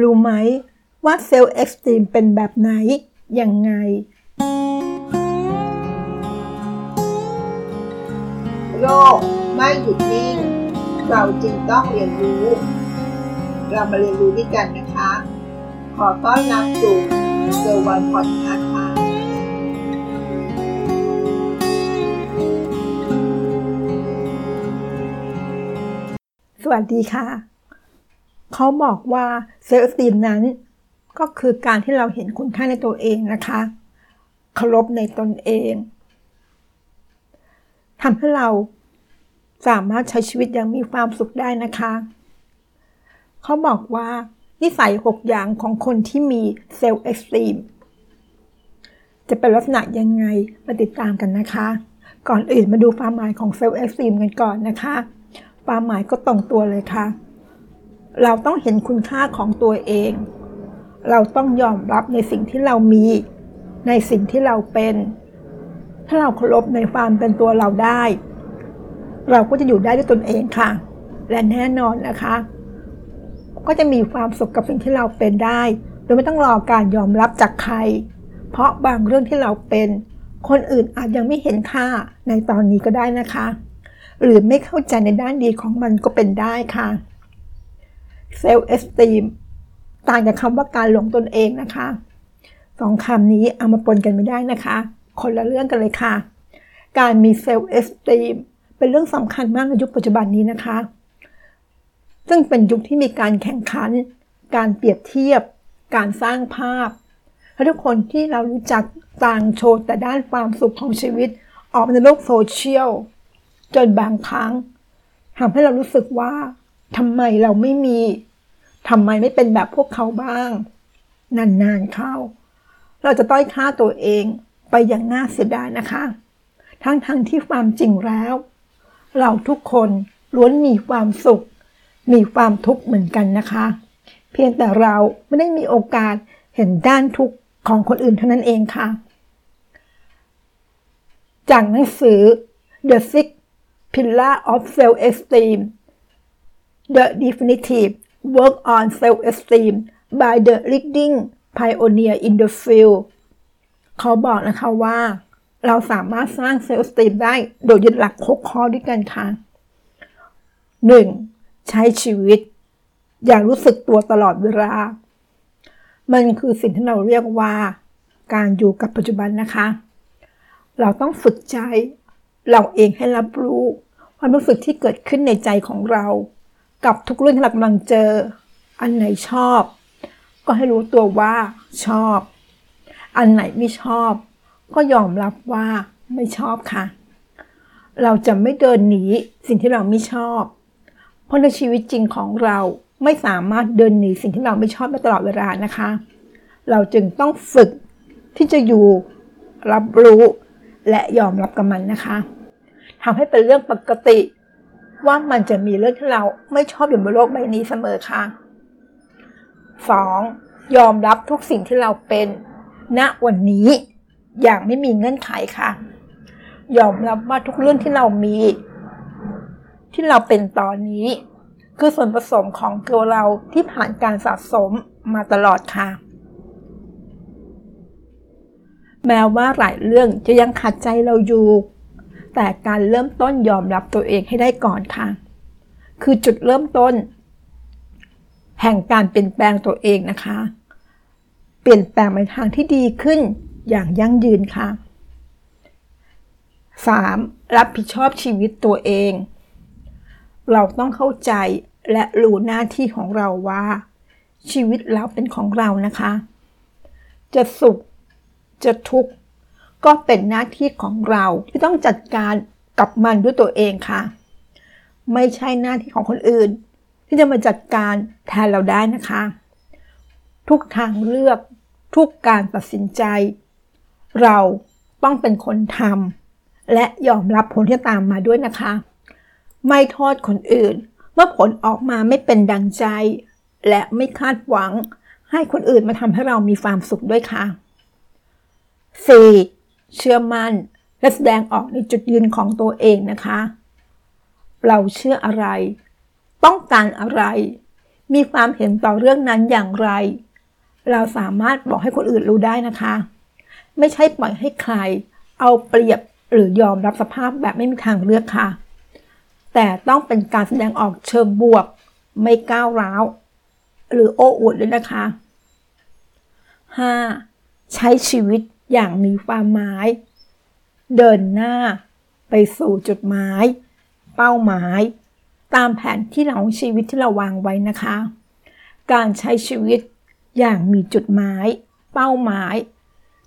รู้ไหมว่า self-esteem เป็นแบบไหน ยังไง โลกไม่หยุดนิ่ง เราจึงต้องเรียนรู้ เรามาเรียนรู้ด้วยกันนะคะ ขอต้อนรับสู่เซอร์วันพอดคาสต์ค่ะสวัสดีค่ะ เขาบอกว่า self-esteem นั้น ก็คือการที่เราเห็นคุณค่าในตัวเองนะคะเคารพในตนเองทำให้เราสามารถใช้ชีวิตอย่างมีความสุขได้นะคะ เขาบอกว่านิสัย 6 อย่างของคนที่มี self-esteem จะเป็นลักษณะยังไงมาติดตามกันนะคะ ก่อนอื่นมาดูความหมายของ self-esteem กันก่อนนะคะ ความหมายก็ตรงตัวเลยค่ะ เราต้องเห็นคุณค่าของตัวเอง เราต้องยอมรับในสิ่งที่เรามี ในสิ่งที่เราเป็น ถ้าเราเคารพในความเป็นตัวเราได้ เราก็จะอยู่ได้ด้วยตนเองค่ะ และแน่นอนนะคะ ก็จะมีความสุขกับสิ่งที่เราเป็นได้ โดยไม่ต้องรอการยอมรับจากใคร เพราะบางเรื่องที่เราเป็น คนอื่นอาจยังไม่เห็นค่าในตอนนี้ก็ได้นะคะ หรือไม่เข้าใจในด้านดีของมันก็เป็นได้ค่ะ self-esteem ต่างจากคำว่าการหลงตนเองนะคะสองคำนี้เอามาปนกันไม่ได้นะคะ คนละเรื่องกันเลยค่ะ การมี self-esteem เป็นเรื่องสำคัญมากในยุคปัจจุบันนี้นะคะ ซึ่งเป็นยุคที่มีการแข่งขัน การเปรียบเทียบ การสร้างภาพและทุกคนที่เรารู้จักต่างโชว์แต่ด้านความสุขของชีวิต ออกในโลกโซเชียลจนบางครั้งทำให้เรารู้สึกว่า ทำไมเราไม่มีทำไมไม่เป็นแบบพวกเขาบ้าง นานๆเข้า เราจะต้อยค่าตัวเองไปอย่างน่าเสียดายนะคะ ทั้งๆทที่ความจริงแล้ว เราทุกคนล้วนมีความสุข มีความทุกข์เหมือนกันนะคะ เพียงแต่เราไม่ได้มีโอกาสเห็นด้านทุกข์ของคนอื่นเท่านั้นเองค่ะ จากหนังสือ The Six Pillar of Self-Esteem The Definitive Work on Self-Esteem by the Leading Pioneer in the Field เขาบอกนะคะว่า เราสามารถสร้างเซลล์สตีมได้โดยยึดหลัก6ข้อด้วยกันค่ะ 1. ใช้ชีวิต อย่างรู้สึกตัวตลอดเวลา มันคือสิ่งที่เราเรียกว่า การอยู่กับปัจจุบันนะคะ เราต้องฝึกใจ เราเองให้รับรู้ ความรู้สึกที่เกิดขึ้นในใจของเรา กับทุกเรื่องที่เรากำลังเจอ อันไหนชอบ ก็ให้รู้ตัวว่าชอบ อันไหนไม่ชอบ ก็ยอมรับว่าไม่ชอบค่ะ เราจะไม่เดินหนีสิ่งที่เราไม่ชอบ เพราะในชีวิตจริงของเราไม่สามารถเดินหนีสิ่งที่เราไม่ชอบได้ตลอดเวลานะคะ เราจึงต้องฝึกที่จะอยู่รับรู้และยอมรับกับมันนะคะทำให้เป็นเรื่องปกติ ว่ามันจะมีเรื่องที่เราไม่ชอบอยู่บนโลกใบนี้เสมอค่ะ 2. ยอมรับทุกสิ่งที่เราเป็นณวันนี้อย่างไม่มีเงื่อนไขค่ะ ยอมรับว่าทุกเรื่องที่เรามี ที่เราเป็นตอนนี้ คือส่วนผสมของตัวเราที่ผ่านการสะสมมาตลอดค่ะ แม้ว่าหลายเรื่องจะยังขัดใจเราอยู่ แต่การเริ่มต้นยอมรับตัวเองให้ได้ก่อนค่ะ คือจุดเริ่มต้น แห่งการเปลี่ยนแปลงตัวเองนะคะ เปลี่ยนแปลงไปทางที่ดีขึ้นอย่างยั่งยืนค่ะ 3. รับผิดชอบชีวิตตัวเอง เราต้องเข้าใจและรู้หน้าที่ของเราว่า ชีวิตเราเป็นของเรานะคะ จะสุขจะทุกข์ ก็เป็นหน้าที่ของเราที่ต้องจัดการกับมันด้วยตัวเองค่ะ ไม่ใช่หน้าที่ของคนอื่น ที่จะมาจัดการแทนเราได้นะคะ ทุกทางเลือกทุกการตัดสินใจ เราต้องเป็นคนทำและยอมรับผลที่ตามมาด้วยนะคะ ไม่โทษคนอื่น เมื่อผลออกมาไม่เป็นดังใจ และไม่คาดหวังให้คนอื่นมาทำให้เรามีความสุขด้วยค่ะ 4. เชื่อมั่น และแสดงออกในจุดยืนของตัวเองนะคะ เราเชื่ออะไร ต้องการอะไร มีความเห็นต่อเรื่องนั้นอย่างไร เราสามารถบอกให้คนอื่นรู้ได้นะคะ ไม่ใช่ปล่อยให้ใคร เอาเปรียบหรือยอมรับสภาพแบบไม่มีทางเลือกค่ะ แต่ต้องเป็นการแสดงออกเชิงบวก ไม่ก้าวร้าว หรือโอ้อวดด้วยนะคะ 5. ใช้ชีวิต อย่างมีความหมาย เดินหน้าไปสู่จุดหมาย เป้าหมาย ตามแผนที่เราของชีวิตที่เราวางไว้นะคะ การใช้ชีวิตอย่างมีจุดหมาย เป้าหมาย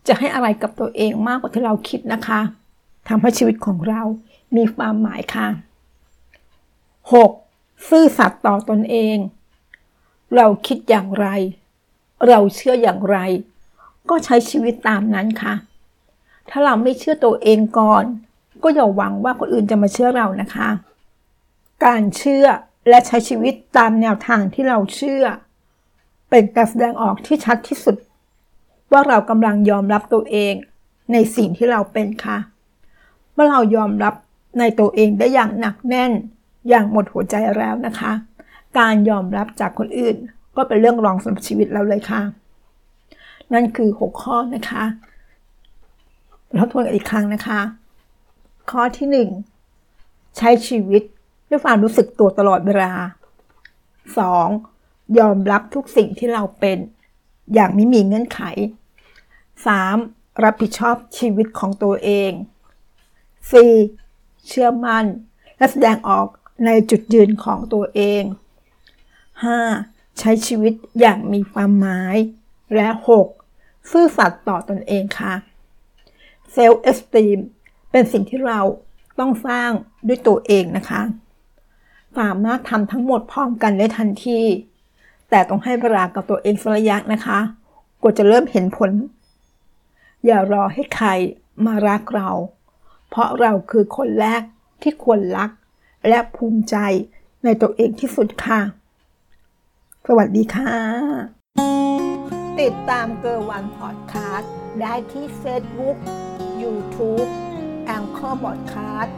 จะให้อะไรกับตัวเองมากกว่าที่เราคิดนะคะทำให้ชีวิตของเรามีความหมายค่ะ 6. ซื่อสัตย์ต่อตนเอง เราคิดอย่างไร เราเชื่ออย่างไร ก็ใช้ชีวิตตามนั้นค่ะ ถ้าเราไม่เชื่อตัวเองก่อน ก็อย่าหวังว่าคนอื่นจะมาเชื่อเรานะคะ การเชื่อและใช้ชีวิตตามแนวทางที่เราเชื่อ เป็นการแสดงออกที่ชัดที่สุด ว่าเรากำลังยอมรับตัวเองในสิ่งที่เราเป็นค่ะ เมื่อเรายอมรับในตัวเองได้อย่างหนักแน่น อย่างหมดหัวใจแล้วนะคะ การยอมรับจากคนอื่นก็เป็นเรื่องรองสำหรับชีวิตเราเลยค่ะ นั่นคือ 6 ข้อนะคะทบทวนกันอีกครั้งนะคะ ข้อที่ 1 ใช้ชีวิตด้วยความรู้สึกตัวตลอดเวลา 2. ยอมรับทุกสิ่งที่เราเป็น อย่างไม่มีเงื่อนไข 3. รับผิดชอบชีวิตของตัวเอง 4. เชื่อมั่น และแสดงออกในจุดยืนของตัวเอง 5. ใช้ชีวิตอย่างมีความหมาย และ 6. ซื่อสัตย์ต่อตอนเองค่ะเซลล์เอสตีมเป็นสิ่งที่เราต้องสร้างด้วยตัวเองนะคะ สามารถทำทั้งหมดพร้อมกันได้ทันทีแต่ต้องให้เวลากับตัวเองสักระยะนะคะกว่าจะเริ่มเห็นผล อย่ารอให้ใครมารักเรา เพราะเราคือคนแรกที่ควรรัก และภูมิใจในตัวเองที่สุดค่ะ สวัสดีค่ะ ติดตามเกอร์วันพอดคาสต์ได้ที่เฟซบุ๊กยูทูบ Anchor พอดคาสต์